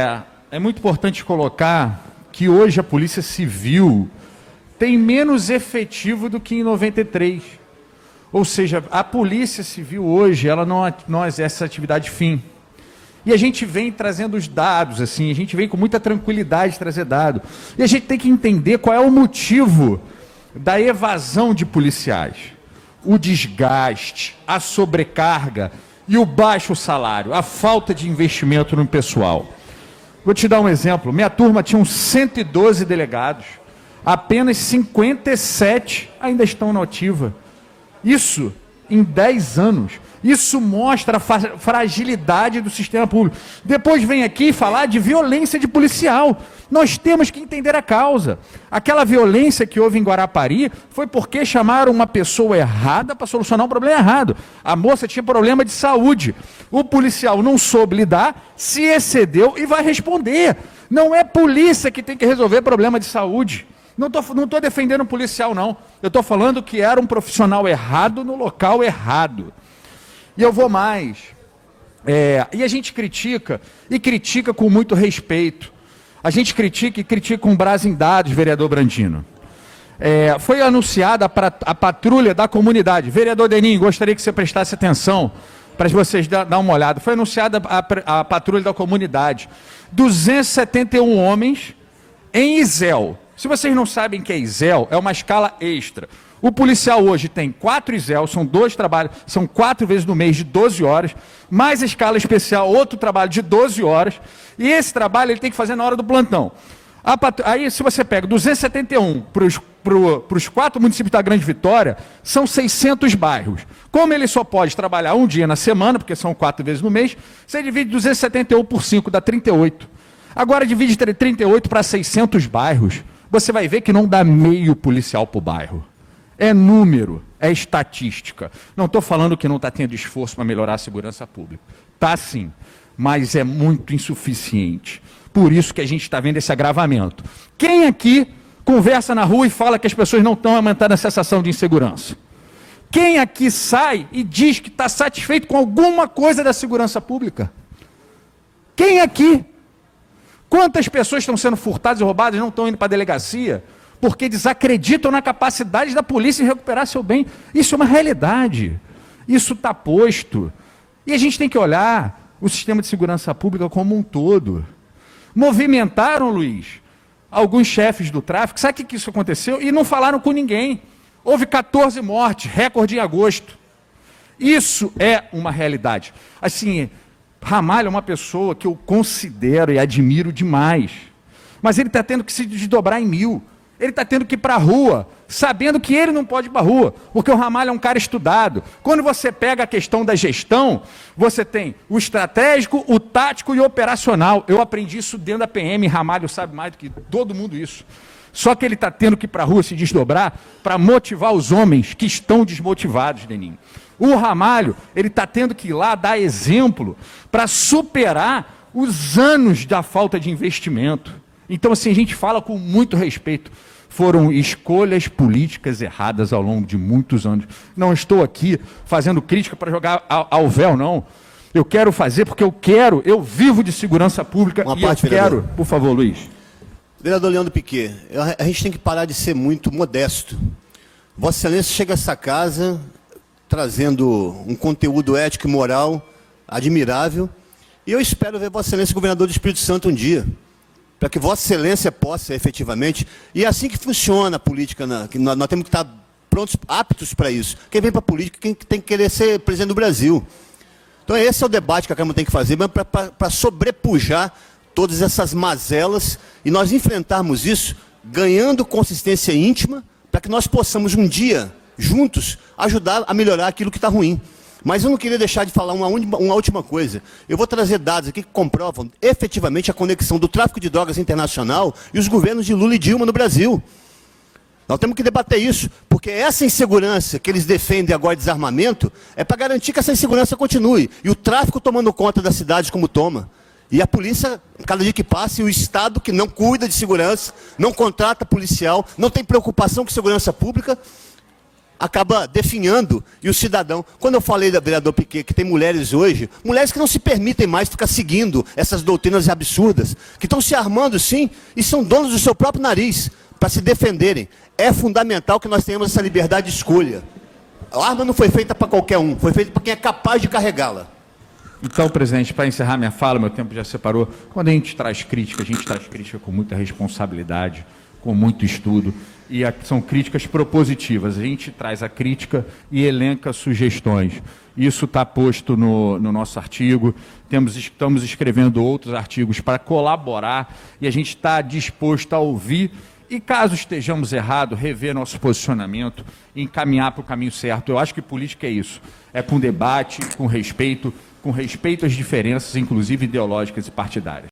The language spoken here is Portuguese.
É, é muito importante colocar que hoje a Polícia Civil tem menos efetivo do que em 93. Ou seja, a Polícia Civil hoje, ela não, não exerce atividade fim. E a gente vem trazendo os dados, assim, a gente vem com muita tranquilidade trazer dado. E a gente tem que entender qual é o motivo da evasão de policiais. O desgaste, a sobrecarga e o baixo salário, a falta de investimento no pessoal. Vou te dar um exemplo. Minha turma tinha uns 112 delegados. Apenas 57 ainda estão na ativa. Isso em 10 anos. Isso mostra a fragilidade do sistema público. Depois vem aqui falar de violência de policial. Nós temos que entender a causa. Aquela violência que houve em Guarapari foi porque chamaram uma pessoa errada para solucionar um problema errado. A moça tinha problema de saúde. O policial não soube lidar, se excedeu e vai responder. Não é polícia que tem que resolver problema de saúde. Não estou não tô defendendo um policial, não. Eu estou falando que era um profissional errado no local errado. E eu vou mais. É, e a gente critica, e critica com muito respeito. A gente critica e critica com base em dados, vereador Brandino. É, foi anunciada a, patrulha da comunidade. Vereador Denim, gostaria que você prestasse atenção para vocês dar, dar uma olhada. Foi anunciada a, a patrulha da comunidade. 271 homens em Isel. Se vocês não sabem que é Isel, é uma escala extra. O policial hoje tem quatro ISEL, são dois trabalhos, são quatro vezes no mês de 12 horas, mais escala especial, outro trabalho de 12 horas, e esse trabalho ele tem que fazer na hora do plantão. Aí, se você pega 271 para os quatro municípios da Grande Vitória, são 600 bairros. Como ele só pode trabalhar um dia na semana, porque são quatro vezes no mês, você divide 271 por 5, dá 38. Agora divide 38 para 600 bairros, você vai ver que não dá meio policial por bairro. É número, é estatística. Não estou falando que não está tendo esforço para melhorar a segurança pública. Está sim, mas é muito insuficiente. Por isso que a gente está vendo esse agravamento. Quem aqui conversa na rua e fala que as pessoas não estão aumentando a sensação de insegurança? Quem aqui sai e diz que está satisfeito com alguma coisa da segurança pública? Quem aqui? Quantas pessoas estão sendo furtadas e roubadas e não estão indo para a delegacia? porque desacreditam na capacidade da polícia em recuperar seu bem. Isso é uma realidade. Isso está posto. E a gente tem que olhar o sistema de segurança pública como um todo. Movimentaram, Luiz, alguns chefes do tráfico. Sabe o que isso aconteceu? E não falaram com ninguém. Houve 14 mortes, recorde em agosto. Isso é uma realidade. Assim, Ramalho é uma pessoa que eu considero e admiro demais. Mas ele está tendo que se desdobrar em mil ele está tendo que ir para a rua, sabendo que ele não pode ir para a rua, porque o Ramalho é um cara estudado. Quando você pega a questão da gestão, você tem o estratégico, o tático e o operacional. Eu aprendi isso dentro da PM, Ramalho sabe mais do que todo mundo isso. Só que ele está tendo que ir para a rua se desdobrar para motivar os homens que estão desmotivados, Deninho. O Ramalho, ele está tendo que ir lá dar exemplo para superar os anos da falta de investimento. Então, assim, a gente fala com muito respeito foram escolhas políticas erradas ao longo de muitos anos. Não estou aqui fazendo crítica para jogar ao, véu, não. Eu quero fazer porque eu quero, eu vivo de segurança pública Uma e parte, eu quero. Por favor, Luiz. Vereador Leandro Piquet, a gente tem que parar de ser muito modesto. Vossa Excelência chega a essa casa trazendo um conteúdo ético e moral admirável, e eu espero ver Vossa Excelência governador do Espírito Santo um dia para que Vossa Excelência possa efetivamente. E é assim que funciona a política, na, que nós, nós, temos que estar prontos, aptos para isso. Quem vem para a política, quem tem que querer ser presidente do Brasil. Então, esse é o debate que a Câmara tem que fazer, para sobrepujar todas essas mazelas e nós enfrentarmos isso ganhando consistência íntima, para que nós possamos um dia, juntos, ajudar a melhorar aquilo que está ruim. Mas eu não queria deixar de falar uma, uma, última coisa. Eu vou trazer dados aqui que comprovam efetivamente a conexão do tráfico de drogas internacional e os governos de Lula e Dilma no Brasil. Nós temos que debater isso, porque essa insegurança que eles defendem agora de desarmamento é para garantir que essa insegurança continue. E o tráfico tomando conta das cidades como toma. E a polícia, cada dia que passa, e o Estado que não cuida de segurança, não contrata policial, não tem preocupação com segurança pública, acaba definhando e o cidadão. Quando eu falei da vereador Piquet que tem mulheres hoje, mulheres que não se permitem mais ficar seguindo essas doutrinas absurdas, que estão se armando sim e são donos do seu próprio nariz para se defenderem. É fundamental que nós tenhamos essa liberdade de escolha. A arma não foi feita para qualquer um, foi feita para quem é capaz de carregá-la. Então, presidente, para encerrar minha fala, meu tempo já separou. Quando a gente traz crítica, a gente traz crítica com muita responsabilidade, com muito estudo, e são críticas propositivas. A gente traz a crítica e elenca sugestões. Isso está posto no, no, nosso artigo. Temos, estamos escrevendo outros artigos para colaborar e a gente está disposto a ouvir e caso estejamos errados, rever nosso posicionamento encaminhar para o caminho certo. Eu acho que política é isso. É com debate, com respeito, com respeito às diferenças, inclusive ideológicas e partidárias.